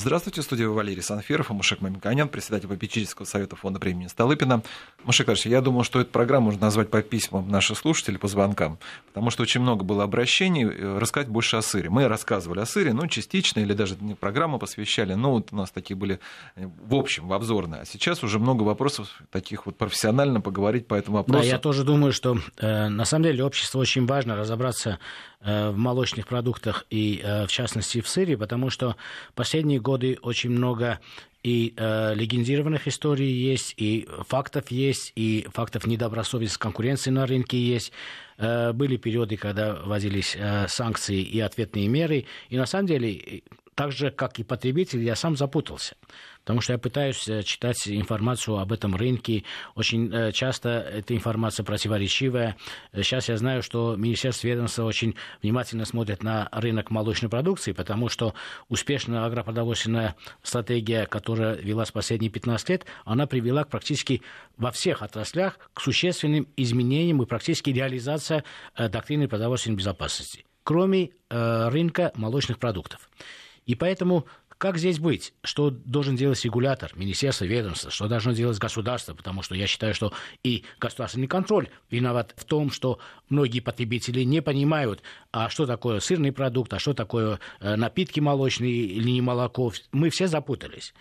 Здравствуйте, в студии Валерий Санфиров и Мушек Мамиканян, председатель попечительского совета фонда премии Столыпина. Мушек Ильич, я думаю, что эту программу можно назвать по письмам наших слушателей, по звонкам, потому что очень много было обращений э, рассказать больше о сыре. Мы рассказывали о сыре, ну, частично, или даже не программу посвящали, но вот у нас такие были э, в общем, в обзорные. А сейчас уже много вопросов таких вот профессионально поговорить по этому вопросу. Да, я тоже думаю, что э, на самом деле обществу очень важно разобраться в молочных продуктах и, э, в частности, в сыре, потому что последние годы очень много и э, легендированных историй есть, и фактов есть, и фактов недобросовестной конкуренции на рынке есть. Э, были периоды, когда вводились э, санкции и ответные меры. И на самом деле, так же, как и потребитель, я сам запутался потому что я пытаюсь э, читать информацию об этом рынке. Очень э, часто эта информация противоречивая. Сейчас я знаю, что Министерство ведомства очень внимательно смотрит на рынок молочной продукции, потому что успешная агропродовольственная стратегия, которая велась последние 15 лет, она привела практически во всех отраслях к существенным изменениям и практически реализация э, доктрины продовольственной безопасности, кроме рынка молочных продуктов. И поэтому как здесь быть? Что должен делать регулятор, министерство, ведомство? Что должно делать государство? Потому что я считаю, что и государственный контроль виноват в том, что многие потребители не понимают, а что такое сырный продукт, а что такое э, напитки молочные или не молоко. Мы все запутались.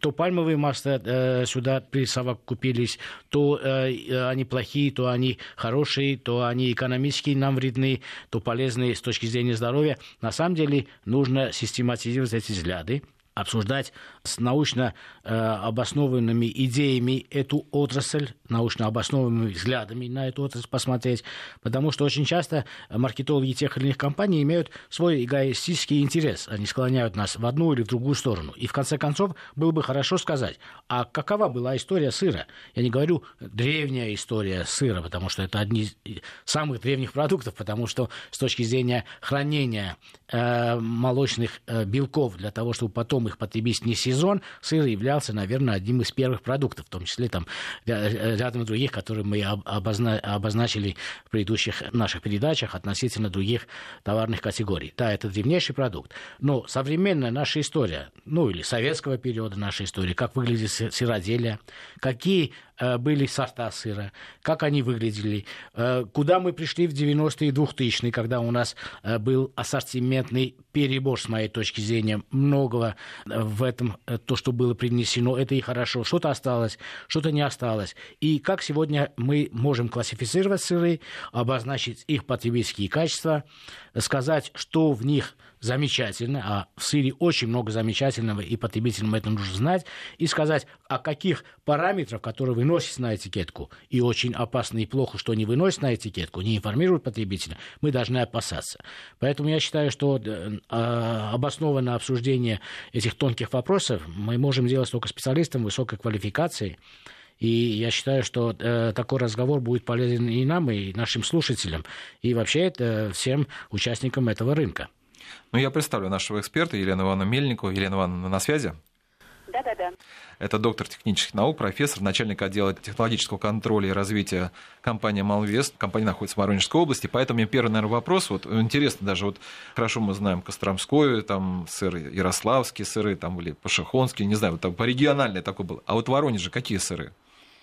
То пальмовые масла э, сюда присовокупились, то э, они плохие, то они хорошие, то они экономически нам вредны, то полезные с точки зрения здоровья. На самом деле нужно систематизировать эти взгляды обсуждать с научно э, обоснованными идеями эту отрасль, научно обоснованными взглядами на эту отрасль посмотреть, потому что очень часто маркетологи тех или иных компаний имеют свой эгоистический интерес, они склоняют нас в одну или в другую сторону. И в конце концов было бы хорошо сказать, а какова была история сыра? Я не говорю древняя история сыра, потому что это одни из самых древних продуктов, потому что с точки зрения хранения э, молочных э, белков для того, чтобы потом их потребительский сезон, сыр являлся, наверное, одним из первых продуктов, в том числе там рядом других, которые мы обозна... обозначили в предыдущих наших передачах относительно других товарных категорий. Да, это древнейший продукт. Но современная наша история, ну или советского периода нашей истории, как выглядит сыроделие, какие были сорта сыра, как они выглядели, э, куда мы пришли в 90-е и 2000-е, когда у нас э, был ассортиментный перебор, с моей точки зрения, многого в этом, то, что было принесено, это и хорошо. Что-то осталось, что-то не осталось. И как сегодня мы можем классифицировать сыры, обозначить их потребительские качества, сказать, что в них замечательно, а в сыре очень много замечательного, и потребителям это нужно знать, и сказать, о каких параметрах, которые выносятся на этикетку, и очень опасно и плохо, что не выносят на этикетку, не информируют потребителя, мы должны опасаться. Поэтому я считаю, что э, а, обоснованное обсуждение этих тонких вопросов мы можем делать только специалистам высокой квалификации, и я считаю, что э, такой разговор будет полезен и нам, и нашим слушателям, и вообще это всем участникам этого рынка. Ну, я представлю нашего эксперта Елену Ивановну Мельникову. Елена Ивановна на связи? Да-да-да. Это доктор технических наук, профессор, начальник отдела технологического контроля и развития компании «Малвест». Компания находится в Воронежской области, поэтому мне первый, наверное, вопрос. Вот интересно даже, вот хорошо мы знаем Костромской, там сыры Ярославские сыры, там были Пашихонские, не знаю, вот там по региональной такой был. А вот в Воронеже какие сыры?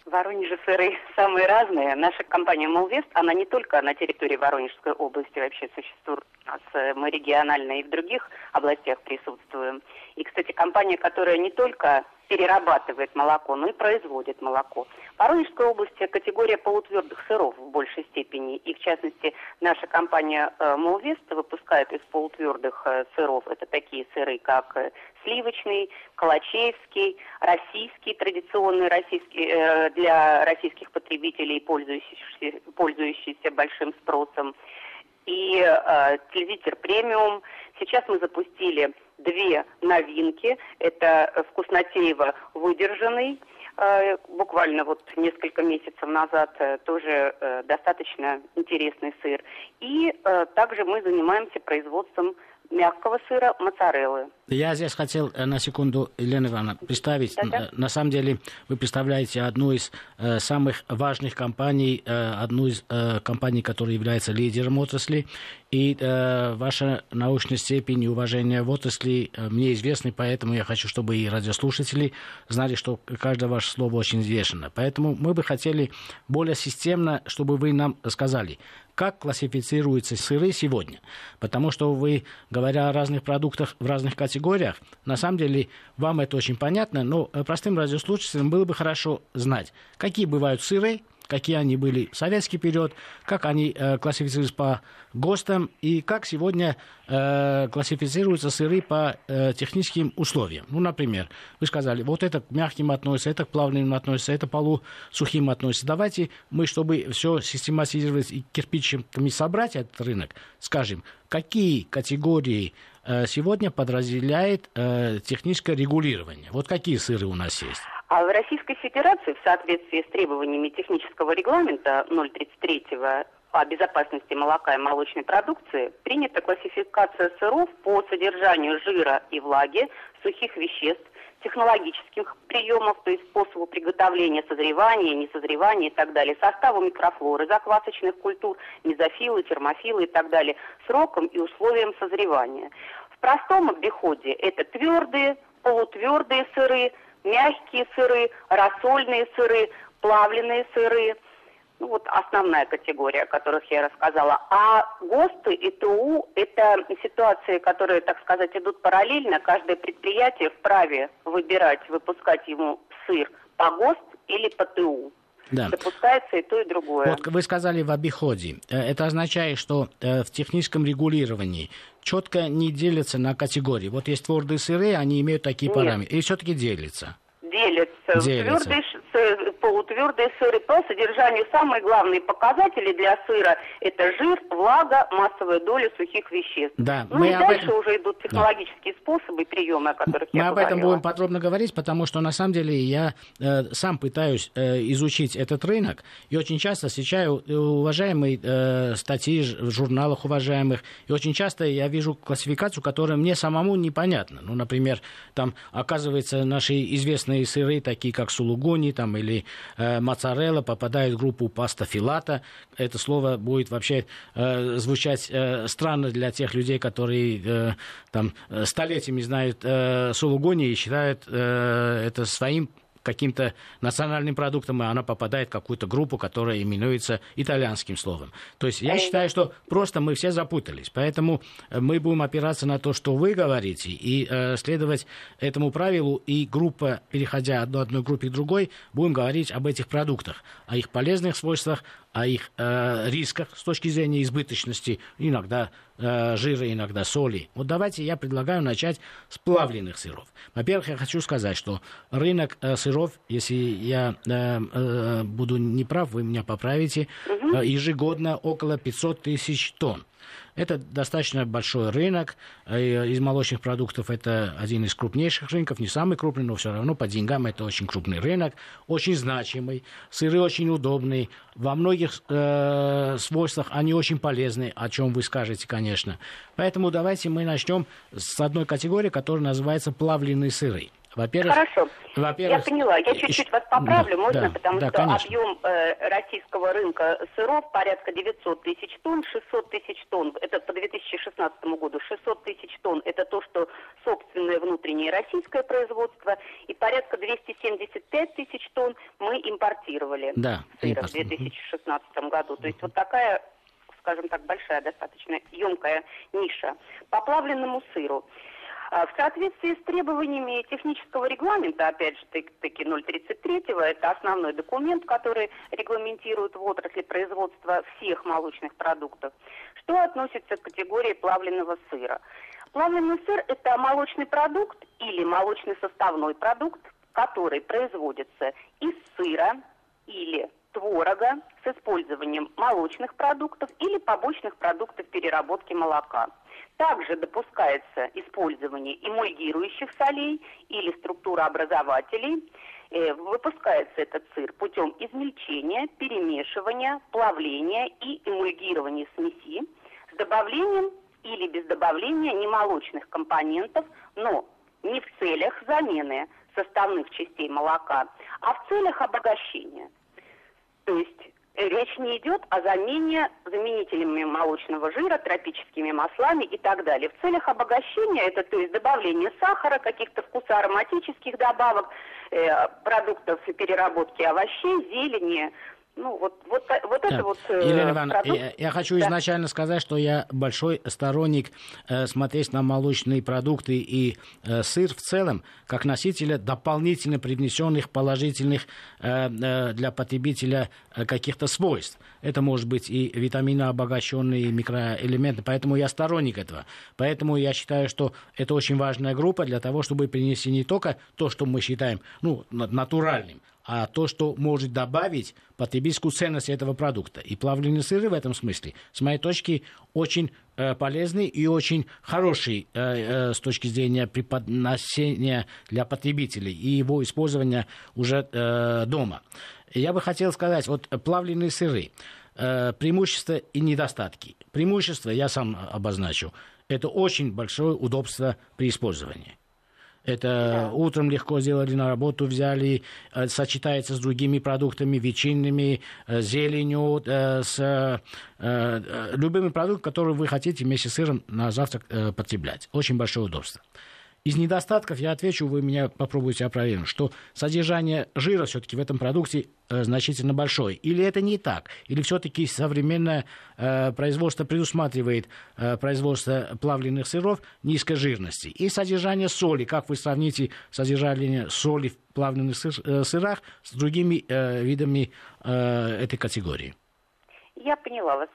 В Воронеже сыры самые разные. Наша компания «Молвест», она не только на территории Воронежской области вообще существует. У нас э, мы регионально и в других областях присутствуем. И, кстати, компания, которая не только перерабатывает молоко, но и производит молоко. В Воронежской области категория полутвердых сыров в большей степени. И, в частности, наша компания э, «Молвест» выпускает из полутвердых э, сыров. Это такие сыры, как э, сливочный, калачевский, российский, традиционный российский, для российских потребителей, пользующийся, пользующийся большим спросом. И э, премиум. Сейчас мы запустили две новинки. Это вкуснотеево выдержанный, э, буквально вот несколько месяцев назад э, тоже э, достаточно интересный сыр. И также мы занимаемся производством мягкого сыра моцареллы. Я здесь хотел э, на секунду, Елена Ивановна, представить. Да-да. Э, на самом деле вы представляете одну из э, самых важных компаний, э, одну из э, компаний, которая является лидером отрасли. И э, ваша научная степень и уважение в отрасли э, мне известны, поэтому я хочу, чтобы и радиослушатели знали, что каждое ваше слово очень взвешено. Поэтому мы бы хотели более системно, чтобы вы нам сказали, как классифицируются сыры сегодня. Потому что вы, говоря о разных продуктах в разных категориях, на самом деле вам это очень понятно, но э, простым радиослушателям было бы хорошо знать, какие бывают сыры, какие они были в советский период, как они э, классифицируются по ГОСТам и как сегодня э, классифицируются сыры по э, техническим условиям. Ну, например, вы сказали, вот это к мягким относится, это к плавленным относится, это полусухим относится. Давайте мы, чтобы все систематизировать и кирпичиками собрать этот рынок, скажем, какие категории сегодня подразделяет э, техническое регулирование? Вот какие сыры у нас есть? А в Российской Федерации в соответствии с требованиями технического регламента 033 о безопасности молока и молочной продукции принята классификация сыров по содержанию жира и влаги, сухих веществ, технологических приемов, то есть способу приготовления, созревания, несозревания и так далее, составу микрофлоры, заквасочных культур, мезофилы, термофилы и так далее, сроком и условиям созревания. В простом обиходе это твердые, полутвердые сыры, мягкие сыры, рассольные сыры, плавленые сыры. Ну, вот основная категория, о которых я рассказала. А ГОСТы и ТУ – это ситуации, которые, так сказать, идут параллельно. Каждое предприятие вправе выбирать, выпускать ему сыр по ГОСТ или по ТУ. Да. Допускается и то, и другое. Вот вы сказали в обиходе. Э, Это означает, что э, в техническом регулировании четко не делятся на категории. Вот есть твердые сыры, они имеют такие Нет. параметры. И все-таки делятся. делятся. Делятся. Твердые, полутвердые сыры по содержанию самые главные показатели для сыра это жир, влага, массовая доля сухих веществ. Да, ну мы и дальше этом- уже идут технологические способы и приемы, о которых Мы я об этом будем подробно говорить, потому что на самом деле я э, сам пытаюсь э, изучить этот рынок и очень часто встречаю э, уважаемые э, статьи в журналах уважаемых, и очень часто я вижу классификацию, которая мне самому непонятна. Ну, например, там оказывается наши известные сыры, такие как сулугуни там, или моцарелла, попадают в группу паста филата. Это слово будет вообще э, звучать э, странно для тех людей, которые э, там э, столетиями знают э, сулугуни и считают э, это своим каким-то национальным продуктом, и она попадает в какую-то группу, которая именуется итальянским словом. То есть я считаю, что просто мы все запутались. Поэтому э, мы будем опираться на то, что вы говорите, и э, следовать этому правилу, и группа, переходя от одной группы к другой, будем говорить об этих продуктах, о их полезных свойствах, о их э, рисках с точки зрения избыточности, иногда э, жира, иногда соли. Вот давайте я предлагаю начать с плавленных сыров. Во-первых, я хочу сказать, что рынок э, сыров, если я э, э, буду неправ, вы меня поправите, э, ежегодно около 500 тысяч тонн. Это достаточно большой рынок. Э, Из молочных продуктов это один из крупнейших рынков, не самый крупный, но все равно по деньгам это очень крупный рынок, очень значимый. Сыры очень удобные. Во многих э, свойствах они очень полезны, о чем вы скажете, конечно. Поэтому давайте мы начнем с одной категории, которая называется плавленые сыры. Во-первых, Хорошо. во-первых, Я поняла. Я чуть-чуть вас поправлю, Да, можно? да, потому да, что конечно. объем э, российского рынка сыров порядка 900 тысяч тонн, 600 тысяч тонн, это по 2016 году, 600 тысяч тонн, это то, что собственное внутреннее российское производство, и порядка 275 тысяч тонн мы импортировали Да, сыра в 2016 году. То есть вот такая скажем так, большая, достаточно емкая ниша. По плавленному сыру. А, В соответствии с требованиями технического регламента, опять же, так- таки 033, это основной документ, который регламентирует в отрасли производства всех молочных продуктов, что относится к категории плавленного сыра. Плавленый сыр – это молочный продукт или молочный составной продукт, который производится из сыра или творога с использованием молочных продуктов или побочных продуктов переработки молока. Также допускается использование эмульгирующих солей или структурообразователей. Э, Выпускается этот сыр путем измельчения, перемешивания, плавления и эмульгирования смеси с добавлением или без добавления немолочных компонентов, но не в целях замены составных частей молока, а в целях обогащения. То есть э, речь не идет о замене заменителями молочного жира, тропическими маслами и так далее. В целях обогащения это то есть добавление сахара, каких-то вкусоароматических добавок, э, продуктов переработки овощей, зелени, ну, вот, вот, вот да. это вот... Э, Елена Ивановна, я, я хочу да. изначально сказать, что я большой сторонник э, смотреть на молочные продукты и э, сыр в целом как носителя дополнительно привнесенных положительных э, э, для потребителя э, каких-то свойств. Это может быть и витаминообогащенные микроэлементы, поэтому я сторонник этого. Поэтому я считаю, что это очень важная группа для того, чтобы принести не только то, что мы считаем ну, натуральным, а то, что может добавить потребительскую ценность этого продукта. И плавленые сыры в этом смысле, с моей точки, очень э, полезный и очень хороший э, э, с точки зрения преподношения для потребителей и его использования уже э, дома. Я бы хотел сказать, вот плавленые сыры, э, преимущества и недостатки. Преимущества я сам обозначу. Это очень большое удобство при использовании. Это да. утром легко сделали на работу, взяли, э, сочетается с другими продуктами, ветчинными, э, зеленью, э, с любыми продуктами, которые вы хотите вместе с сыром на завтрак потреблять. Очень большое удобство. Из недостатков я отвечу, вы меня попробуйте опровергнуть, что содержание жира все-таки в этом продукте э, значительно большое. Или это не так? Или все-таки современное э, производство предусматривает э, производство плавленых сыров низкой жирности? И содержание соли, как вы сравните содержание соли в плавленных сыр, э, сырах с другими э, видами э, этой категории? Я поняла вас.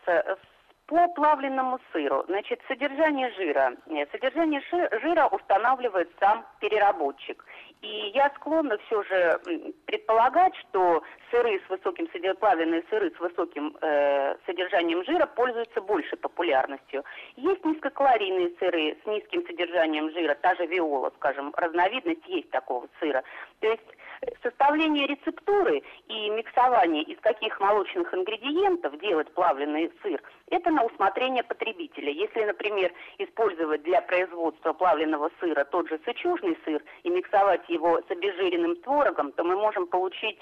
Э, по плавленному сыру, значит, содержание жира. Нет, содержание жира устанавливает сам переработчик. И я склонна все же предполагать, что сыры с высоким плавленые сыры с высоким э, содержанием жира пользуются большей популярностью. Есть низкокалорийные сыры с низким содержанием жира, та же виола, скажем, разновидность есть такого сыра. То есть составление рецептуры и миксование из каких молочных ингредиентов делать плавленый сыр, это на усмотрение потребителя. Если, например, использовать для производства плавленного сыра тот же сычужный сыр и миксовать его с обезжиренным творогом, то мы можем получить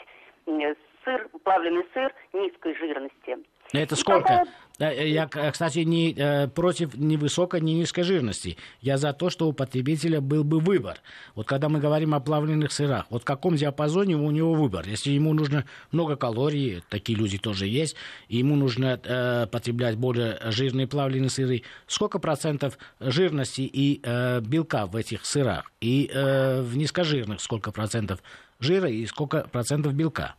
сыр, плавленый сыр низкой жирности. Это сколько? Э, я, кстати, не э, против ни высокой, ни низкой жирности. Я за то, что у потребителя был бы выбор. Вот когда мы говорим о плавленных сырах, вот в каком диапазоне у него выбор? Если ему нужно много калорий, такие люди тоже есть, и ему нужно э, потреблять более жирные плавленые сыры, сколько процентов жирности и э, белка в этих сырах? И э, в низкожирных сколько процентов жира и сколько процентов белка?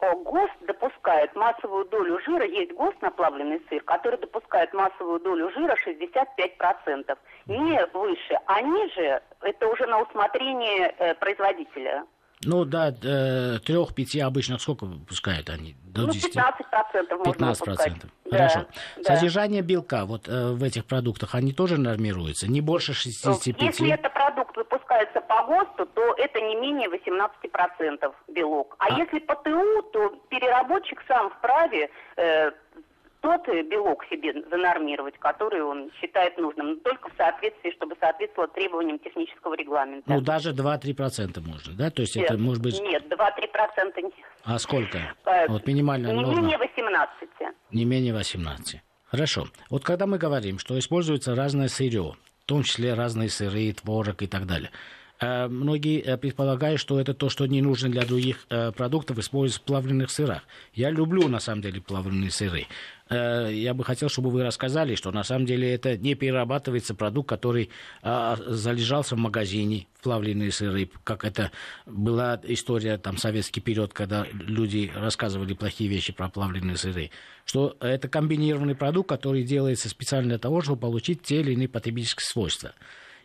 ГОСТ допускает массовую долю жира, есть ГОСТ на плавленый сыр, который допускает массовую долю жира 65%. Не выше, а ниже это уже на усмотрение э, производителя. Ну да, э, трех-пяти обычно сколько выпускают они? До ну, 10? 15% 15 процентов. Хорошо. Да, Содержание белка вот э, в этих продуктах, они тоже нормируются? Не больше 65? Если это продукт выпускается по ГОСТу, то это не менее 18% белок. А, а если по ТУ, то переработчик сам вправе э, тот белок себе занормировать, который он считает нужным, но только в соответствии, чтобы соответствовало требованиям технического регламента. Ну, даже 2-3% можно, да? То есть нет, это может быть... Нет, 2-3% нет. А сколько? Э, вот минимальная не норма? Не менее 18. Не менее 18. Хорошо. Вот когда мы говорим, что используется разное сырье, том числе разные сыры, творог и так далее, э, Многие э, предполагают, что это то, что не нужно для других продуктов, использовать в плавленных сырах. Я люблю, на самом деле, плавленые сыры. Э, я бы хотел, чтобы вы рассказали, что на самом деле это не перерабатывается продукт, который а, залежался в магазине, в плавленые сыры, как это была история там советский период, когда люди рассказывали плохие вещи про плавленые сыры, что это комбинированный продукт, который делается специально для того, чтобы получить те или иные потребительские свойства.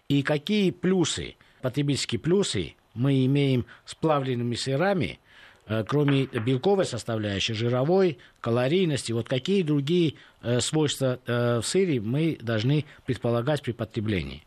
И какие плюсы, потребительские плюсы мы имеем с плавленными сырами – кроме белковой составляющей, жировой, калорийности, вот какие другие э, свойства э, в сыре мы должны предполагать при потреблении?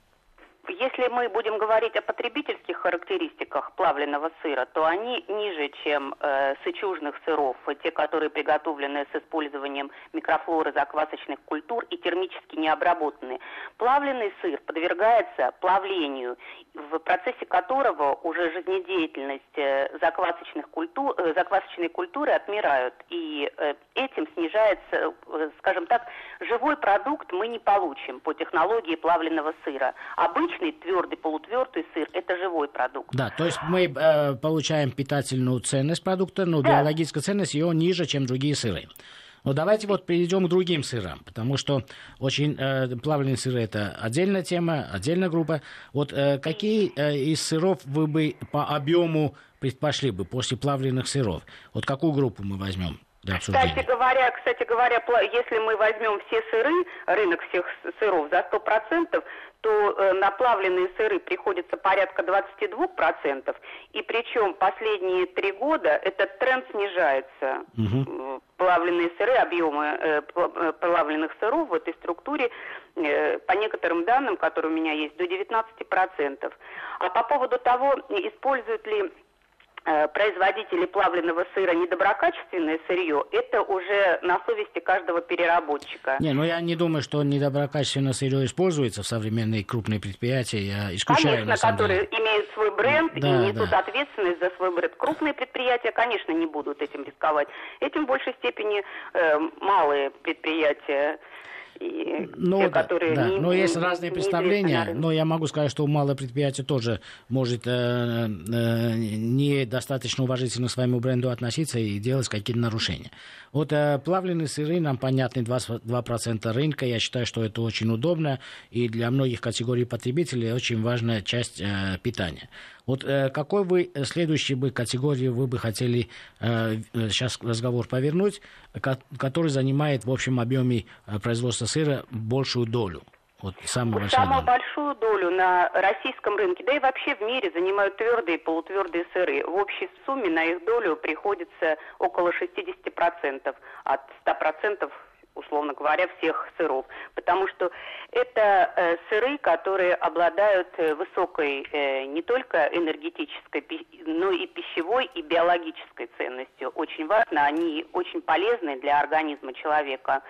Если мы будем говорить о потребительских характеристиках плавленного сыра, то они ниже, чем э, сычужных сыров, те, которые приготовлены с использованием микрофлоры заквасочных культур и термически не обработанные. Плавленый сыр подвергается плавлению, в процессе которого уже жизнедеятельность э, заквасочных культур, э, заквасочной культуры отмирают, и э, этим снижается, э, скажем так, живой продукт мы не получим по технологии плавленного сыра. Обычный твердый, полутвердый сыр – это живой продукт. Да, то есть мы э, получаем питательную ценность продукта, но да. биологическая ценность ее ниже, чем другие сыры. Но давайте вот перейдем к другим сырам, потому что очень э, плавленые сыры это отдельная тема, отдельная группа. Вот э, какие э, из сыров вы бы по объему предпочли бы после плавленных сыров? Вот какую группу мы возьмем? Кстати говоря, кстати говоря, если мы возьмем все сыры, рынок всех сыров за 100%, то э, на плавленые сыры приходится порядка 22%, и причем последние три года этот тренд снижается. Угу. Плавленые сыры, объемы э, плавленных сыров в этой структуре, по некоторым данным, которые у меня есть, до 19%. А по поводу того, используют ли производители плавленного сыра недоброкачественное сырье, это уже на совести каждого переработчика. Не, ну я не думаю, что недоброкачественное сырье используется в современные крупные предприятия. Я исключаю, конечно, которые деле. имеют свой бренд да, и несут да. ответственность за свой бренд. Крупные предприятия, конечно, не будут этим рисковать. Этим в большей степени э, малые предприятия и ну, те, которые да. не, Но есть не, разные не представления, но я могу сказать, что малое предприятие тоже может э, э, недостаточно уважительно к своему бренду относиться и делать какие-то нарушения. Вот э, плавленые сыры нам понятны 2%, 2% рынка. Я считаю, что это очень удобно и для многих категорий потребителей очень важная часть э, питания. Вот э, какой вы э, следующей бы категории вы бы хотели э, э сейчас разговор повернуть, который занимает в общем объеме производства сыра большую долю? Вот самую, самую большую долю на российском рынке, да и вообще в мире занимают твердые и полутвердые сыры. В общей сумме на их долю приходится около 60% от 100% условно говоря, всех сыров. Потому что это э, сыры, которые обладают э, высокой э, не только энергетической, но и пищевой и биологической ценностью. Очень важно, они очень полезны для организма человека.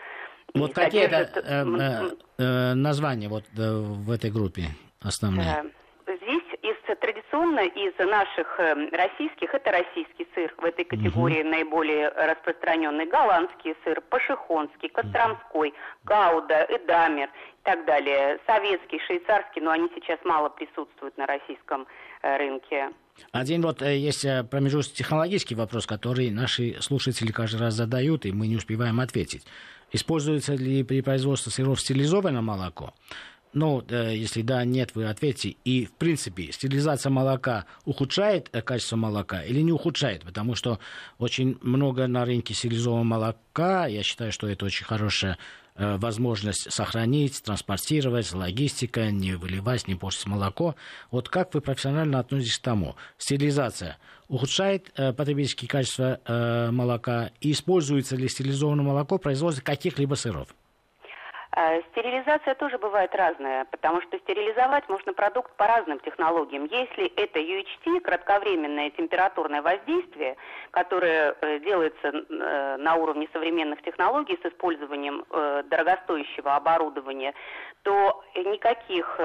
Вот какие это э, э, э, названия вот э, в этой группе основные? Здесь традиционно из наших э, российских это российский сыр в этой категории угу. наиболее распространенный голландский сыр, пашихонский, костромской, гауда, эдамер и так далее, советский, швейцарский, но они сейчас мало присутствуют на российском рынке. Один вот есть промежуточный технологический вопрос, который наши слушатели каждый раз задают, и мы не успеваем ответить. Используется ли при производстве сыров стилизованное молоко? Ну, если да, нет, вы ответьте. И, в принципе, стерилизация молока ухудшает э, качество молока или не ухудшает? Потому что очень много на рынке стерилизованного молока. Я считаю, что это очень хорошая э, возможность сохранить, транспортировать, логистика, не выливать, не портить молоко. Вот как вы профессионально относитесь к тому? Стерилизация ухудшает потребительские качества молока и используется ли стерилизованное молоко в производстве каких-либо сыров? Э, стерилизация тоже бывает разная, потому что стерилизовать можно продукт по разным технологиям. Если это UHT, кратковременное температурное воздействие, которое э, делается э, на уровне современных технологий с использованием дорогостоящего оборудования, то никаких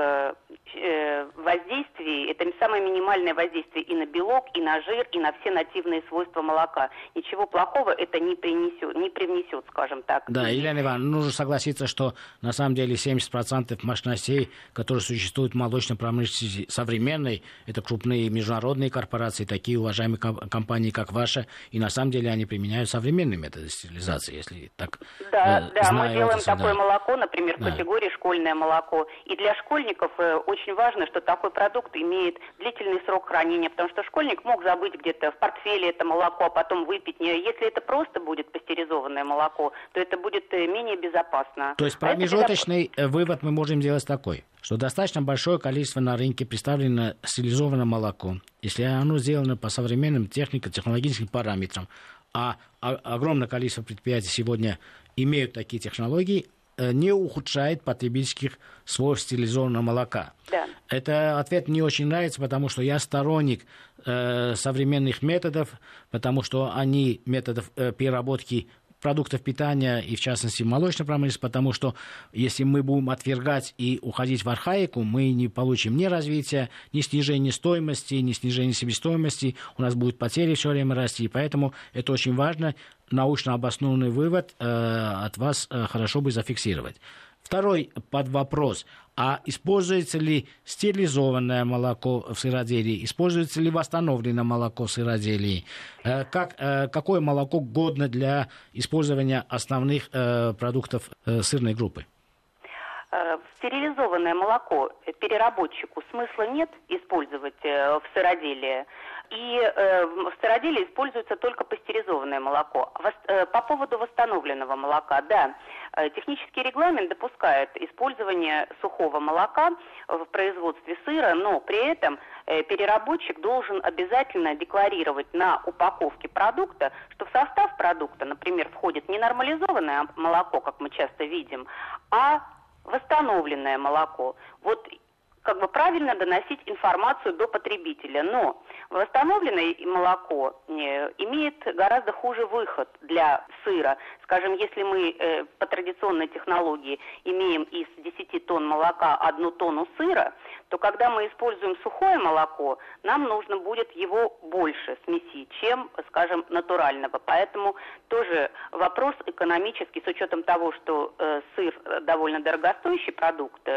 воздействий, это самое минимальное воздействие и на белок, и на жир, и на все нативные свойства молока. Ничего плохого это не принесет, не привнесет, скажем так. Да, Елена Ивановна, нужно согласиться, что на самом деле 70% мощностей, которые существуют в молочной промышленности современной, это крупные международные корпорации, такие уважаемые компании, как ваша, и на самом деле они применяют современные методы стерилизации, если так Да, э, да, мы делаем это, такое да. молоко, например, в да. категории школьное молоко. И для школьников э, очень важно, что такой продукт имеет длительный срок хранения, потому что школьник мог забыть где-то в портфеле это молоко, а потом выпить. Если это просто будет пастеризованное молоко, то это будет э, менее безопасно. То есть Промежуточный э, вывод мы можем сделать такой, что достаточно большое количество на рынке представлено стерилизованное молоко, если оно сделано по современным технико-технологическим параметрам, а огромное количество предприятий сегодня имеют такие технологии, не ухудшает потребительских свойств стерилизованного молока. Да. Это ответ не очень нравится, потому что я сторонник э, современных методов, потому что они методов э, переработки продуктов питания и, в частности, молочной промышленности, потому что если мы будем отвергать и уходить в архаику, мы не получим ни развития, ни снижения стоимости, ни снижения себестоимости, у нас будут потери все время расти, поэтому это очень важно, научно обоснованный вывод э, от вас э, хорошо бы зафиксировать. Второй под вопрос. А используется ли стерилизованное молоко в сыроделии? Используется ли восстановленное молоко в сыроделии? Э, как, э, какое молоко годно для использования основных э, продуктов сырной группы? Стерилизованное молоко переработчику смысла нет использовать в сыроделии и э, в сыроделии используется только пастеризованное молоко. Вос, э, по поводу восстановленного молока, да, э, технический регламент допускает использование сухого молока в производстве сыра, но при этом э, переработчик должен обязательно декларировать на упаковке продукта, что в состав продукта, например, входит не нормализованное молоко, как мы часто видим, а восстановленное молоко. Вот как бы правильно доносить информацию до потребителя. Но восстановленное молоко э, имеет гораздо хуже выход для сыра. Скажем, если мы э, по традиционной технологии имеем из 10 тонн молока одну тонну сыра, то когда мы используем сухое молоко, нам нужно будет его больше смеси, чем, скажем, натурального. Поэтому тоже вопрос экономический, с учетом того, что э, сыр довольно дорогостоящий продукт,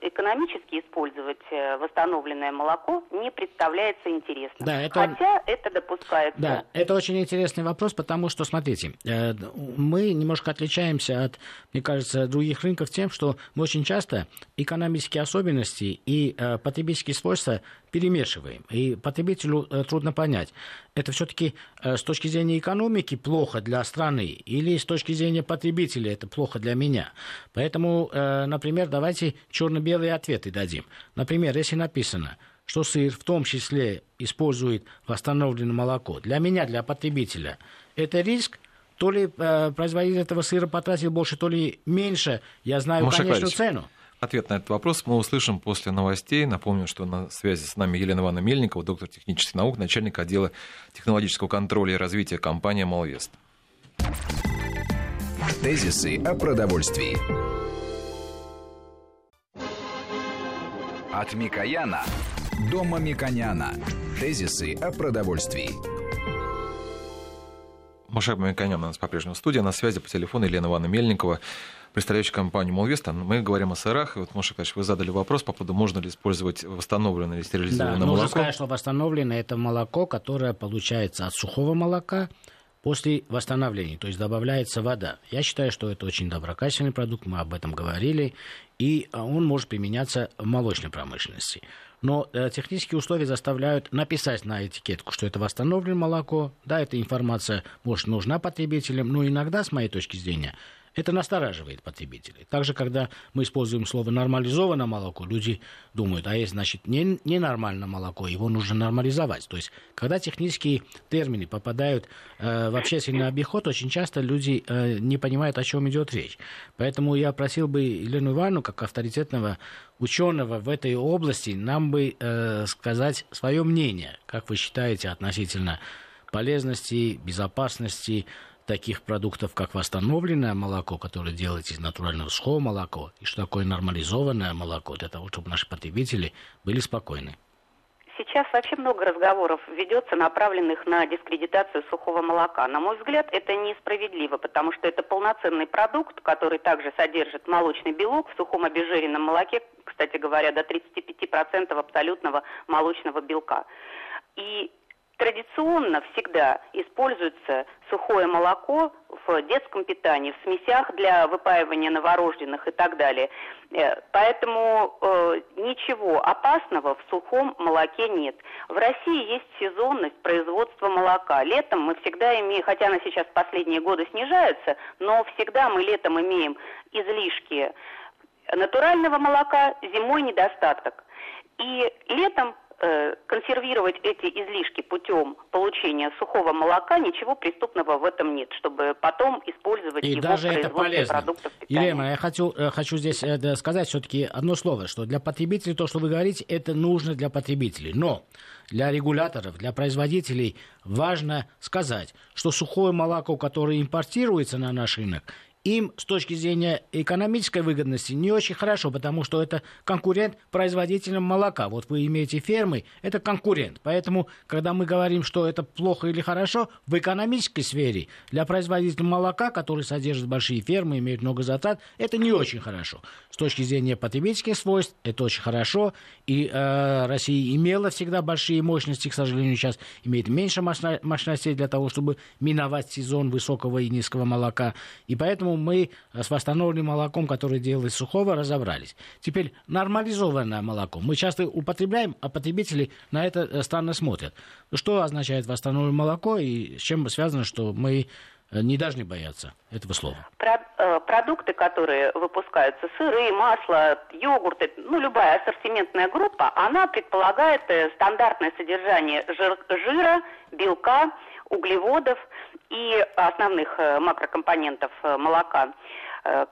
экономически использовать э, восстановленное молоко не представляется интересным. Да, это... Хотя это допускается. Да, это очень интересный вопрос, потому что, смотрите, э, мы немножко отличаемся от, мне кажется, других рынков тем, что мы очень часто экономические особенности и э, потребительские свойства перемешиваем. И потребителю трудно понять, это все-таки с точки зрения экономики плохо для страны или с точки зрения потребителя это плохо для меня. Поэтому, например, давайте черно белые ответы дадим. Например, если написано, что сыр в том числе использует восстановленное молоко, для меня, для потребителя, это риск, то ли э, производитель этого сыра потратил больше, то ли меньше, я знаю Маша конечную цену. Ответ на этот вопрос мы услышим после новостей. Напомню, что на связи с нами Елена Ивановна Мельникова, доктор технических наук, начальник отдела технологического контроля и развития компании «Молвест». Тезисы о продовольствии. От Микояна до Мамиконяна. Тезисы о продовольствии. Мушек Мамиконян у нас по-прежнему в студии. На связи по телефону Елена Ивановна Мельникова, представляющая компанию Молвеста. Мы говорим о сырах. И вот, Маша, конечно, вы задали вопрос по поводу, можно ли использовать восстановленное или стерилизованное да, молоко. Нужно сказать, что восстановленное – это молоко, которое получается от сухого молока, после восстановления, то есть добавляется вода. Я считаю, что это очень доброкачественный продукт, мы об этом говорили, и он может применяться в молочной промышленности. Но э, технические условия заставляют написать на этикетку, что это восстановленное молоко. Да, эта информация, может, нужна потребителям, но иногда, с моей точки зрения, это настораживает потребителей. Также, когда мы используем слово «нормализованное молоко», люди думают, а есть, значит, не, ненормальное молоко, его нужно нормализовать. То есть, когда технические термины попадают э, в общественный обиход, очень часто люди э, не понимают, о чем идет речь. Поэтому я просил бы Елену Ивановну, как авторитетного ученого в этой области, нам бы э, сказать свое мнение, как вы считаете, относительно полезности, безопасности, таких продуктов, как восстановленное молоко, которое делается из натурального сухого молока, и что такое нормализованное молоко, для того, чтобы наши потребители были спокойны. Сейчас вообще много разговоров ведется, направленных на дискредитацию сухого молока. На мой взгляд, это несправедливо, потому что это полноценный продукт, который также содержит молочный белок в сухом обезжиренном молоке, кстати говоря, до 35% абсолютного молочного белка. И Традиционно всегда используется сухое молоко в детском питании, в смесях для выпаивания новорожденных и так далее. Э, поэтому э, ничего опасного в сухом молоке нет. В России есть сезонность производства молока. Летом мы всегда имеем, хотя она сейчас последние годы снижается, но всегда мы летом имеем излишки натурального молока, зимой недостаток. И летом э, консервировать эти излишки путем получения сухого молока, ничего преступного в этом нет, чтобы потом использовать и его даже в это полезно. продуктов питания. Елена, я хочу, э, хочу здесь э, сказать все-таки одно слово, что для потребителей то, что вы говорите, это нужно для потребителей. Но для регуляторов, для производителей важно сказать, что сухое молоко, которое импортируется на наш рынок, им с точки зрения экономической выгодности не очень хорошо, потому что это конкурент производителям молока. Вот вы имеете фермы, это конкурент. Поэтому, когда мы говорим, что это плохо или хорошо, в экономической сфере для производителя молока, который содержит большие фермы, имеет много затрат, это не очень хорошо. С точки зрения потребительских свойств, это очень хорошо. И э, Россия имела всегда большие мощности, к сожалению, сейчас имеет меньше мощностей для того, чтобы миновать сезон высокого и низкого молока. И поэтому мы с восстановленным молоком, которое делалось сухого, разобрались. Теперь нормализованное молоко. Мы часто употребляем, а потребители на это э, странно смотрят. Что означает восстановленное молоко и с чем связано, что мы э, не должны бояться этого слова. Про, э, продукты, которые выпускаются, сыры, масло, йогурты, ну, любая ассортиментная группа, она предполагает э, стандартное содержание жир, жира, белка, углеводов и основных э, макрокомпонентов э, молока, э,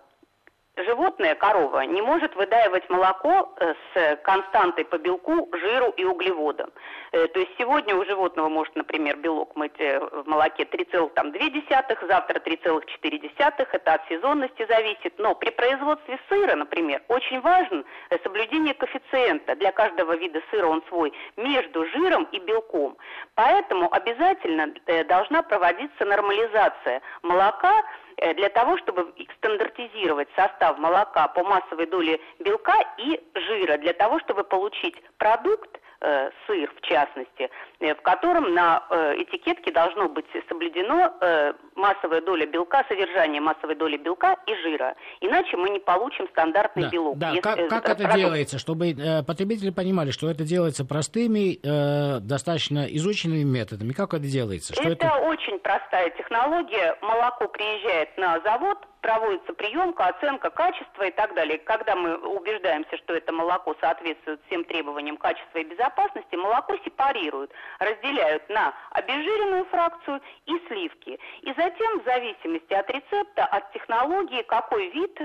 животное, корова, не может выдаивать молоко э, с константой по белку, жиру и углеводам. Э, то есть сегодня у животного может, например, белок быть э, в молоке 3,2, завтра 3,4, это от сезонности зависит. Но при производстве сыра, например, очень важно соблюдение коэффициента. Для каждого вида сыра он свой между жиром и белком. Поэтому обязательно должна проводиться нормализация молока для того, чтобы стандартизировать состав молока по массовой доле белка и жира, для того, чтобы получить продукт, э, сыр в частности, э, в котором на э, этикетке должно быть соблюдено э, массовая доля белка, содержание массовой доли белка и жира. Иначе мы не получим стандартный да, белок. Да, Если, как, э, как это продукт... делается, чтобы э, потребители понимали, что это делается простыми, э, достаточно изученными методами? Как это делается? Что это, это очень простая технология. Молоко приезжает на завод, проводится приемка, оценка качества и так далее. Когда мы убеждаемся, что это молоко соответствует всем требованиям качества и безопасности, молоко сепарируют, разделяют на обезжиренную фракцию и сливки. И затем, в зависимости от рецепта, от технологии, какой вид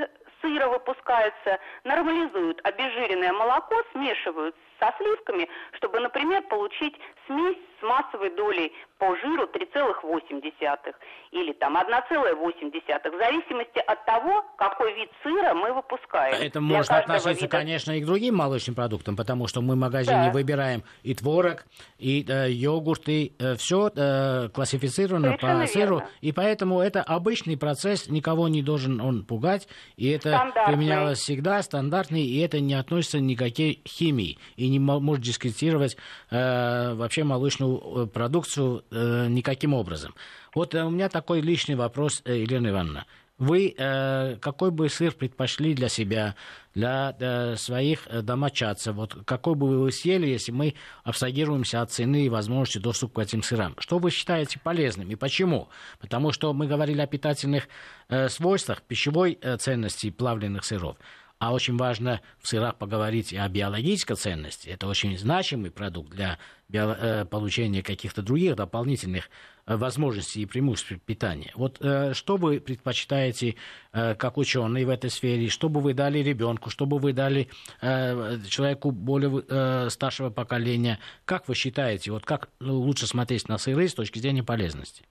сыра выпускается, нормализуют обезжиренное молоко, смешивают со сливками, чтобы, например, получить смесь с массовой долей по жиру 3,8 или там 1,8, в зависимости от того, какой вид сыра мы выпускаем. Это Для может относиться, вида... конечно, и к другим молочным продуктам, потому что мы в магазине да. выбираем и творог, и э, йогурт, и э, все э, классифицировано Совершенно по сыру, верно. и поэтому это обычный процесс, никого не должен он пугать, и это применялось всегда, стандартный, и это не относится никакой химии, и не может дискредитировать э, вообще молочную э, продукцию э, никаким образом. Вот э, у меня такой личный вопрос, э, Елена Ивановна. Вы э, какой бы сыр предпочли для себя, для э, своих домочадцев? Вот какой бы вы съели, если мы абстрагируемся от цены и возможности доступа к этим сырам? Что вы считаете полезным и почему? Потому что мы говорили о питательных э, свойствах, пищевой э, ценности плавленных сыров. А очень важно в сырах поговорить о биологической ценности. Это очень значимый продукт для био- э, получения каких-то других дополнительных э, возможностей и преимуществ питания. Вот э, что вы предпочитаете как ученый в этой сфере? Что бы вы дали ребенку? Что бы вы дали человеку более старшего поколения? Как вы считаете, вот как ну, лучше смотреть на сыры с точки зрения полезности?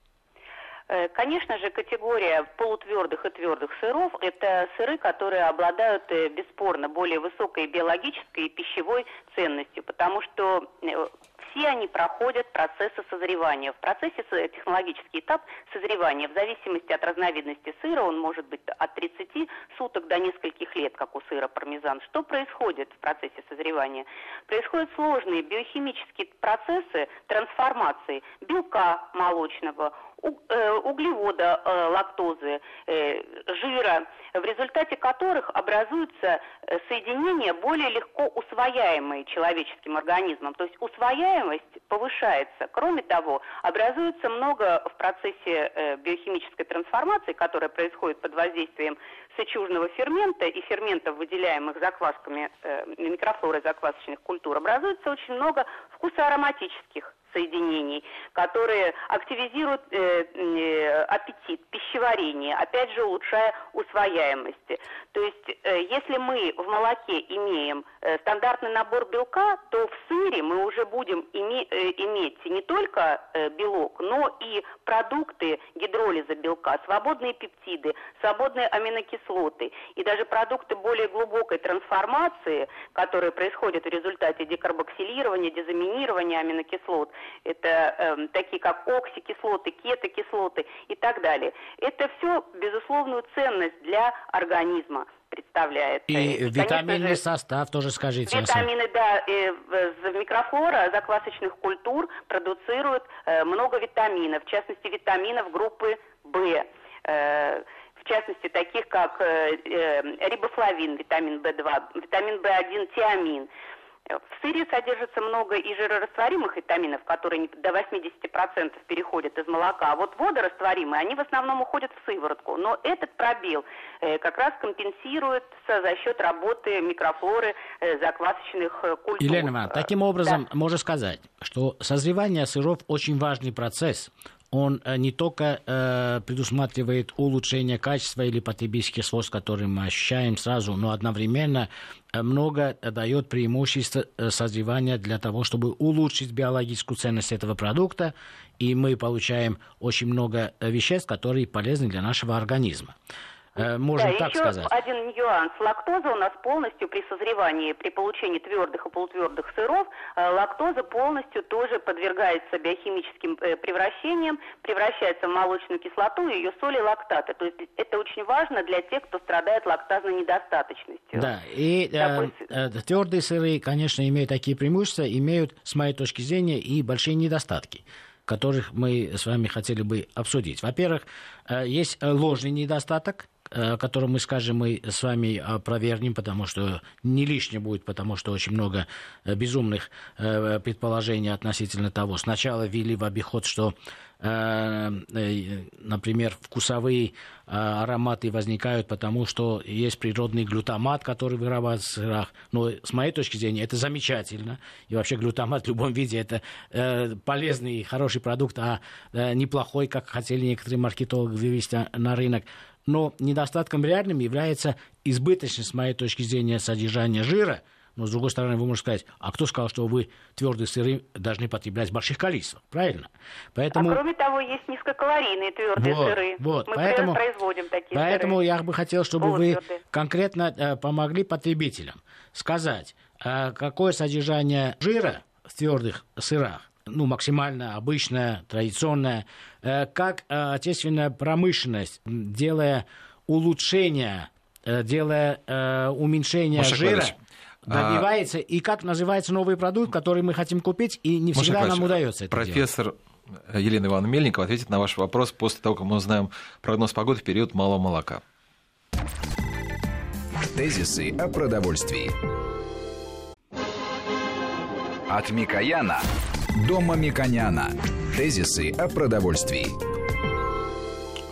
Э, конечно же, категория полутвердых и твердых сыров – это сыры, которые обладают э, бесспорно более высокой биологической и пищевой ценностью, потому что э, все они проходят процессы созревания. В процессе технологический этап созревания, в зависимости от разновидности сыра, он может быть от 30 суток до нескольких лет, как у сыра пармезан. Что происходит в процессе созревания? Происходят сложные биохимические процессы трансформации белка молочного, углевода, лактозы, жира, в результате которых образуются соединения более легко усвояемые человеческим организмом. То есть усвояемость повышается. Кроме того, образуется много в процессе биохимической трансформации, которая происходит под воздействием сычужного фермента и ферментов, выделяемых заквасками э, микрофлоры заквасочных культур, образуется очень много вкусоароматических соединений, которые активизируют э, э, аппетит, пищеварение, опять же улучшая усвояемость. То есть, э, если мы в молоке имеем э, стандартный набор белка, то в сыре мы уже будем име, э, иметь не только э, белок, но и продукты гидролиза белка, свободные пептиды, свободные аминокислоты и даже продукты более глубокой трансформации, которые происходят в результате декарбоксилирования, дезаминирования аминокислот, это э, такие как оксикислоты, кетокислоты и так далее. Это все безусловную ценность для организма представляет. И, и витаминный же, состав тоже скажите. Витамины, да, э, микрофлора заквасочных культур продуцирует э, много витаминов, в частности витаминов группы В. Э, в частности, таких как э, э, рибофлавин, витамин В2, витамин В1, тиамин. В сыре содержится много и жирорастворимых витаминов, которые до 80% переходят из молока. А вот водорастворимые, они в основном уходят в сыворотку. Но этот пробел э, как раз компенсируется за счет работы микрофлоры э, заквасочных э, культур. Елена Ивановна, таким образом да. можно сказать, что созревание сыров очень важный процесс он э, не только э, предусматривает улучшение качества или потребительских свойств, которые мы ощущаем сразу, но одновременно э, много дает преимущество э, созревания для того, чтобы улучшить биологическую ценность этого продукта, и мы получаем очень много веществ, которые полезны для нашего организма. Э, можно да, так еще сказать. один нюанс. Лактоза у нас полностью при созревании, при получении твердых и полутвердых сыров, э, лактоза полностью тоже подвергается биохимическим э, превращениям, превращается в молочную кислоту и ее соли лактаты. То есть это очень важно для тех, кто страдает лактазной недостаточностью. Да, и Такой... э, твердые сыры, конечно, имеют такие преимущества, имеют, с моей точки зрения, и большие недостатки которых мы с вами хотели бы обсудить. Во-первых, есть ложный недостаток, который мы скажем, мы с вами опровергнем, потому что не лишнее будет, потому что очень много э, безумных э, предположений относительно того. Сначала ввели в обиход, что например, вкусовые ароматы возникают, потому что есть природный глютамат, который вырабатывается в сырах. Но с моей точки зрения это замечательно. И вообще глютамат в любом виде это полезный и хороший продукт, а неплохой, как хотели некоторые маркетологи вывести на рынок но недостатком реальным является избыточность, с моей точки зрения, содержания жира. Но, с другой стороны, вы можете сказать, а кто сказал, что вы твердые сыры должны потреблять в больших количествах? Правильно? Поэтому... А кроме того, есть низкокалорийные твердые вот, сыры. Вот, Мы поэтому, производим такие Поэтому сыры. я бы хотел, чтобы вы конкретно э, помогли потребителям сказать, э, какое содержание жира в твердых сырах ну, максимально обычная, традиционная, э, как э, отечественная промышленность, делая улучшение, э, делая уменьшение Маша жира, а добивается, а... и как называется новый продукт, который мы хотим купить, и не всегда Маша нам удается это Профессор делать. Елена Ивановна Мельникова ответит на ваш вопрос после того, как мы узнаем прогноз погоды в период малого молока. Тезисы о продовольствии. От Микояна Дома Миконяна. Тезисы о продовольствии.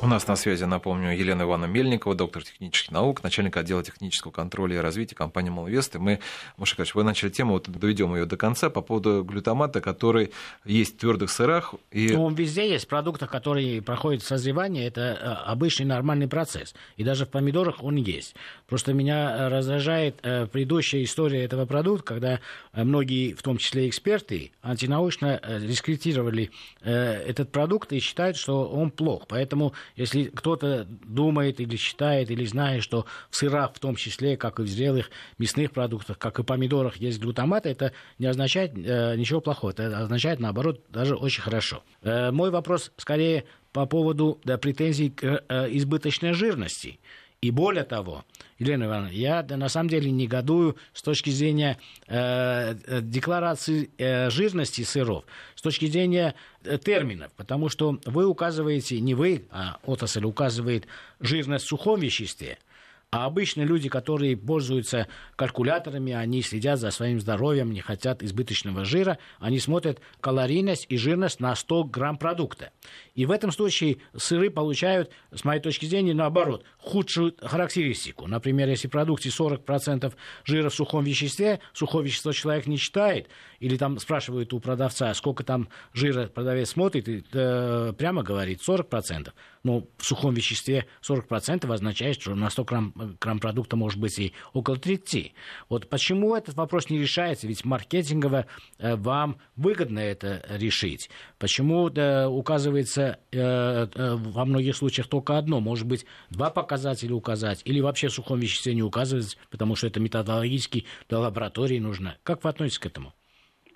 У нас на связи, напомню, Елена Ивановна Мельникова, доктор технических наук, начальник отдела технического контроля и развития компании «Молвест». И мы, Маша Ильич, вы начали тему, вот доведем ее до конца по поводу глютамата, который есть в твердых сырах. И... Ну, везде есть, в продуктах, которые проходят созревание, это э, обычный нормальный процесс. И даже в помидорах он есть. Просто меня э, раздражает э, предыдущая история этого продукта, когда многие, в том числе эксперты, антинаучно дискредитировали этот продукт и считают, что он плох. Поэтому если кто-то думает или считает, или знает, что в сырах, в том числе, как и в зрелых мясных продуктах, как и помидорах, есть глутамат, это не означает э, ничего плохого. Это означает, наоборот, даже очень хорошо. Э, мой вопрос скорее по поводу да, претензий к э, избыточной жирности. И более того, Елена Ивановна, я на самом деле негодую с точки зрения э, э, декларации э, жирности сыров, с точки зрения э, терминов, потому что вы указываете, не вы, а отрасль указывает жирность в сухом веществе – а обычно люди, которые пользуются калькуляторами, они следят за своим здоровьем, не хотят избыточного жира, они смотрят калорийность и жирность на 100 грамм продукта. И в этом случае сыры получают, с моей точки зрения, наоборот, худшую характеристику. Например, если в продукте 40% жира в сухом веществе, сухое вещество человек не читает, или там спрашивают у продавца, сколько там жира продавец смотрит, и э, прямо говорит 40%. Но в сухом веществе 40% означает, что на 100 грамм грамм продукта может быть и около 30. Вот почему этот вопрос не решается? Ведь маркетингово э, вам выгодно это решить. Почему да, указывается э, э, во многих случаях только одно? Может быть, два показателя указать или вообще в сухом веществе не указывать, потому что это методологически до лаборатории нужно. Как вы относитесь к этому?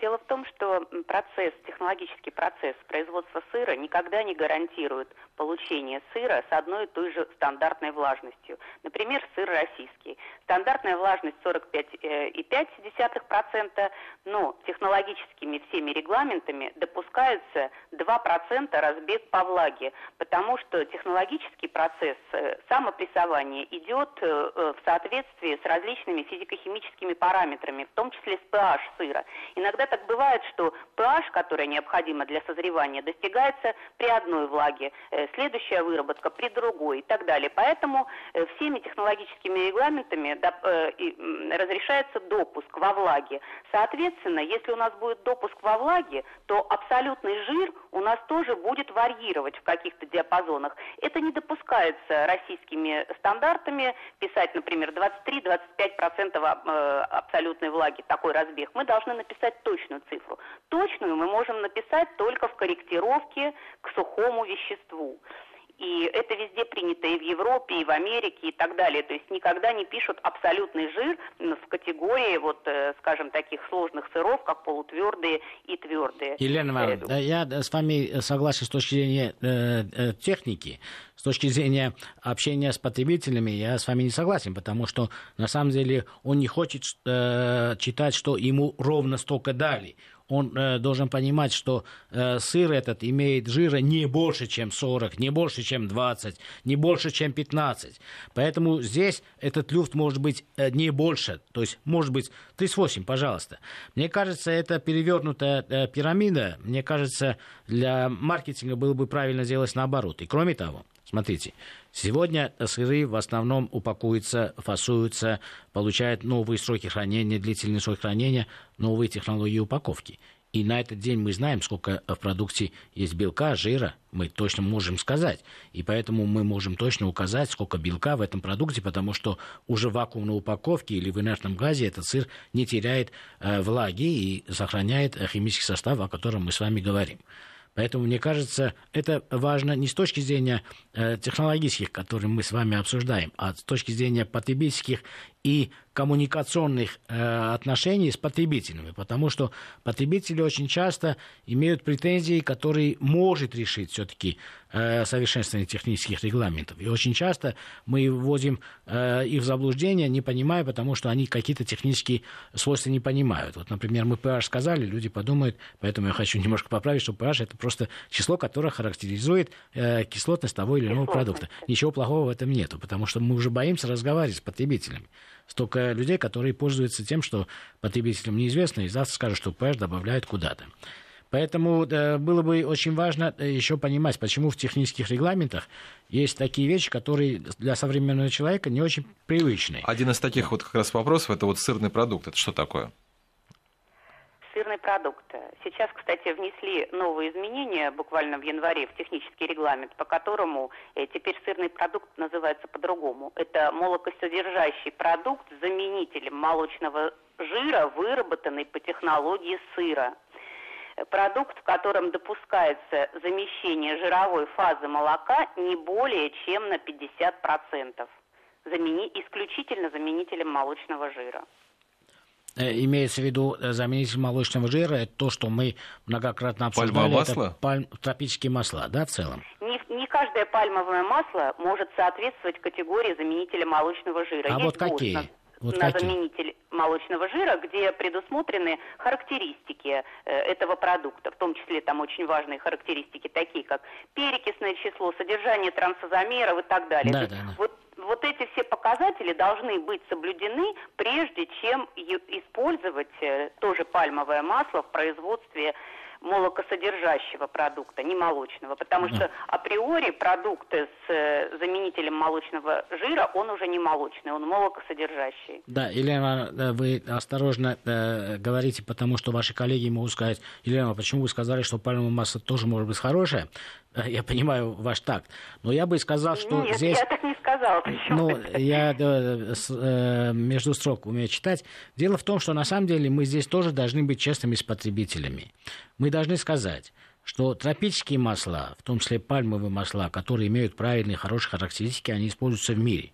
Дело в том, что процесс, технологический процесс производства сыра никогда не гарантирует получение сыра с одной и той же стандартной влажностью. Например, сыр российский. Стандартная влажность 45,5%, но технологическими всеми регламентами допускается 2% разбег по влаге, потому что технологический процесс э, самопрессования идет э, в соответствии с различными физико-химическими параметрами, в том числе с pH сыра. Иногда так бывает, что pH, которая необходима для созревания, достигается при одной влаге, э, следующая выработка при другой и так далее. Поэтому э, всеми технологическими регламентами э, разрешается допуск во влаге. Соответственно, если у нас будет допуск во влаге, то абсолютный жир у нас тоже будет варьировать в каких-то диапазонах. Это не допускается российскими стандартами писать, например, 23-25% абсолютной влаги, такой разбег. Мы должны написать точно точную цифру. Точную мы можем написать только в корректировке к сухому веществу. И это везде принято и в Европе, и в Америке, и так далее. То есть никогда не пишут абсолютный жир в категории, вот, э, скажем, таких сложных сыров, как полутвердые и твердые. Елена Ивановна, я с вами согласен с точки зрения э, э, техники. С точки зрения общения с потребителями я с вами не согласен, потому что на самом деле он не хочет э, читать, что ему ровно столько дали он э, должен понимать, что э, сыр этот имеет жира не больше, чем 40, не больше, чем 20, не больше, чем 15. Поэтому здесь этот люфт может быть э, не больше, то есть может быть 38, пожалуйста. Мне кажется, это перевернутая э, пирамида. Мне кажется, для маркетинга было бы правильно сделать наоборот. И кроме того, Смотрите, сегодня сыры в основном упакуются, фасуются, получают новые сроки хранения, длительные сроки хранения, новые технологии упаковки. И на этот день мы знаем, сколько в продукте есть белка, жира, мы точно можем сказать. И поэтому мы можем точно указать, сколько белка в этом продукте, потому что уже в вакуумной упаковке или в инертном газе этот сыр не теряет э, влаги и сохраняет химический состав, о котором мы с вами говорим. Поэтому, мне кажется, это важно не с точки зрения э, технологических, которые мы с вами обсуждаем, а с точки зрения потребительских и коммуникационных э, отношений с потребителями, потому что потребители очень часто имеют претензии, которые может решить все-таки э, совершенствование технических регламентов. И очень часто мы вводим э, их в заблуждение, не понимая, потому что они какие-то технические свойства не понимают. Вот, например, мы pH сказали, люди подумают, поэтому я хочу немножко поправить, что pH это просто число, которое характеризует э, кислотность того или иного продукта. Ничего плохого в этом нету, потому что мы уже боимся разговаривать с потребителями столько людей, которые пользуются тем, что потребителям неизвестно, и завтра скажут, что pH добавляют куда-то. Поэтому было бы очень важно э, еще понимать, почему в технических регламентах есть такие вещи, которые для современного человека не очень привычны. Один из таких вот как раз вопросов это вот сырный продукт. Это что такое? Сырный продукт. Сейчас, кстати, внесли новые изменения буквально в январе в технический регламент, по которому э, теперь сырный продукт называется по-другому. Это молокосодержащий продукт с заменителем молочного жира, выработанный по технологии сыра. Продукт, в котором допускается замещение жировой фазы молока не более чем на 50%. Замени... Исключительно заменителем молочного жира. Э, имеется в виду э, заменитель молочного жира, это то, что мы многократно обсуждали. Пальмовое масло? Это пальм, тропические масла, да, в целом? Не, не каждое пальмовое масло может соответствовать категории заменителя молочного жира. А Есть вот какие? На, вот на какие? заменитель молочного жира, где предусмотрены характеристики э, этого продукта, в том числе там очень важные характеристики, такие как перекисное число, содержание трансозамеров и так далее. Да, да, да. Вот вот эти все показатели должны быть соблюдены, прежде чем использовать э, тоже пальмовое масло в производстве молокосодержащего продукта, не молочного, потому что априори продукт с э, заменителем молочного жира, он уже не молочный, он молокосодержащий. Да, Елена, вы осторожно э, говорите, потому что ваши коллеги могут сказать, Елена, почему вы сказали, что пальмовое масло тоже может быть хорошее? Э, я понимаю ваш такт, но я бы сказал, что Нет, здесь... я так не сказала. Почему ну, я да, с, э, между строк умею читать. Дело в том, что на самом деле мы здесь тоже должны быть честными с потребителями. Мы должны сказать, что тропические масла, в том числе пальмовые масла, которые имеют правильные, хорошие характеристики, они используются в мире.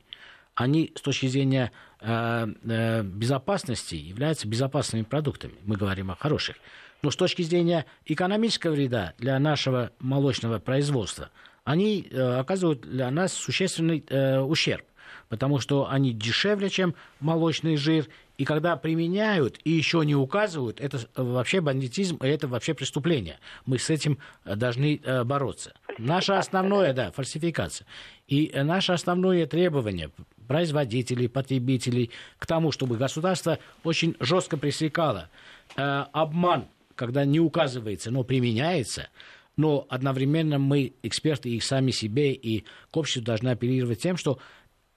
Они с точки зрения э, э, безопасности являются безопасными продуктами. Мы говорим о хороших. Но с точки зрения экономического вреда для нашего молочного производства, они э, оказывают для нас существенный э, ущерб потому что они дешевле, чем молочный жир, и когда применяют и еще не указывают, это вообще бандитизм, и это вообще преступление. Мы с этим э, должны э, бороться. Наше основное, да, фальсификация. И наше основное требование производителей, потребителей к тому, чтобы государство очень жестко пресекало э, обман, когда не указывается, но применяется, но одновременно мы, эксперты, их сами себе и к обществу должны апеллировать тем, что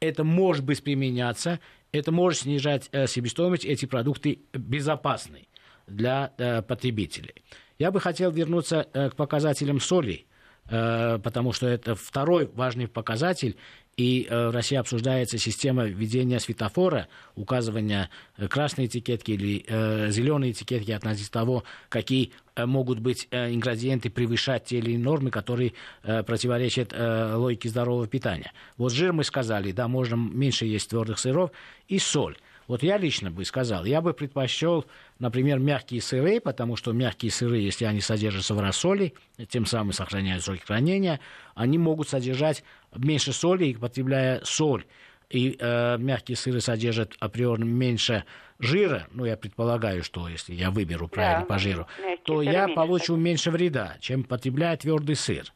это может быть применяться, это может снижать э, себестоимость, эти продукты безопасны для э, потребителей. Я бы хотел вернуться э, к показателям соли, потому что это второй важный показатель, и э, в России обсуждается система введения светофора, указывания э, красной этикетки или э, зеленой этикетки относительно того, какие э, могут быть э, ингредиенты превышать те или иные нормы, которые э, противоречат э, логике здорового питания. Вот жир мы сказали, да, можно меньше есть твердых сыров, и соль. Вот я лично бы сказал, я бы предпочел, например, мягкие сыры, потому что мягкие сыры, если они содержатся в рассоле, тем самым сохраняют сроки хранения, они могут содержать меньше соли, потребляя соль, и э, мягкие сыры содержат априорно меньше жира, ну, я предполагаю, что если я выберу правильно Да, по жиру, то я меньше получу меньше вреда, чем потребляя твердый сыр.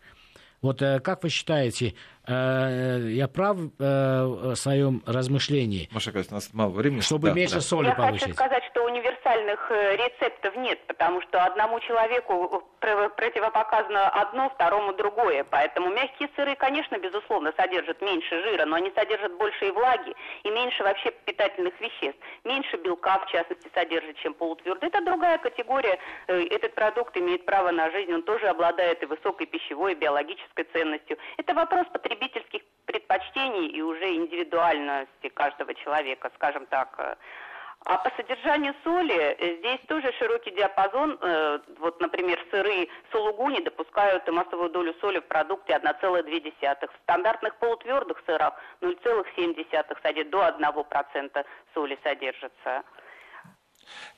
Вот э, как вы считаете, э, я прав э, в своем размышлении, Маша, кажется, у нас мало времени. чтобы Да, меньше да. соли Я получить? хочу сказать, что универсальных э, рецептов нет, потому что одному человеку пр- противопоказано одно, второму другое. Поэтому мягкие сыры, конечно, безусловно, содержат меньше жира, но они содержат больше и влаги, и меньше вообще питательных веществ. Меньше белка, в частности, содержит, чем полутвердый. Это другая категория. Э, Этот продукт имеет право на жизнь, он тоже обладает и высокой пищевой, и биологической ценностью. Это вопрос потребительских предпочтений и уже индивидуальности каждого человека, скажем так. А по содержанию соли э, здесь тоже широкий диапазон. Э, Вот, например, сыры сулугуни допускают массовую долю соли в продукте 1,2. В стандартных полутвердых сырах 0,7 садит до 1% соли содержится.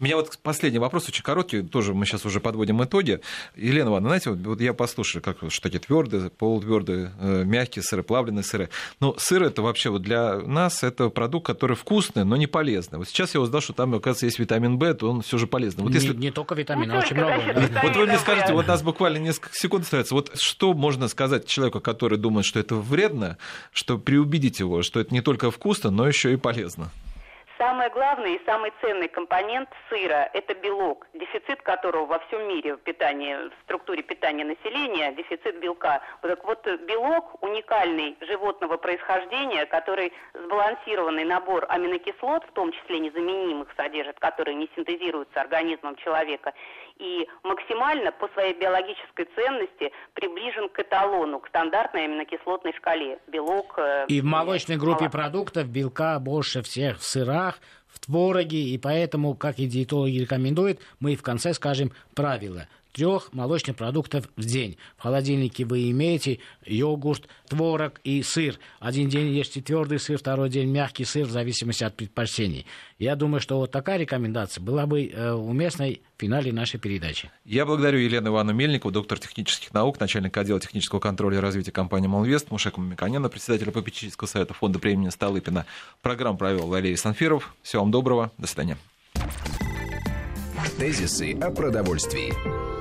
У меня вот последний вопрос, очень короткий, тоже мы сейчас уже подводим итоги. Елена Ивановна, знаете, вот, вот я послушаю, как что эти твердые, полутвердые, э, мягкие сыры, плавленые сыры. Но сыр это вообще вот для нас это продукт, который вкусный, но не полезный. Вот сейчас я узнал, что там, оказывается, есть витамин В, то он все же полезный. Вот не, если... не только Не очень только много. за счет да. витаминов. Вот вы мне да. вот у нас буквально несколько секунд остается. Вот что можно сказать человеку, который думает, что это вредно, что приубедить его, что это не только вкусно, но еще и полезно? Самое главное и самый ценный компонент сыра – это белок, дефицит которого во всем мире в, питании, в структуре питания населения, дефицит белка. Так вот, белок уникальный животного происхождения, который сбалансированный набор аминокислот, в том числе незаменимых содержит, которые не синтезируются организмом человека, и максимально по своей биологической ценности приближен к эталону, к стандартной аминокислотной шкале. Белок... э, И в молочной группе молоко. продуктов белка больше всех в сырах, в твороге, и поэтому, как и диетологи рекомендуют, мы в конце скажем правило. Трех молочных продуктов в день. В холодильнике вы имеете йогурт, творог и сыр. Один день ешьте твердый сыр, второй день мягкий сыр, в зависимости от предпочтений. Я думаю, что вот такая рекомендация была бы э, уместной в финале нашей передачи. Я благодарю Елену Ивановну Мельникову, доктор технических наук, начальник отдела технического контроля и развития компании «Молвест», Мушека Мамиканяна, председателя попечительского совета фонда премии Столыпина. Программу провел Валерий Санфиров. Всего вам доброго. До свидания. Тезисы о продовольствии.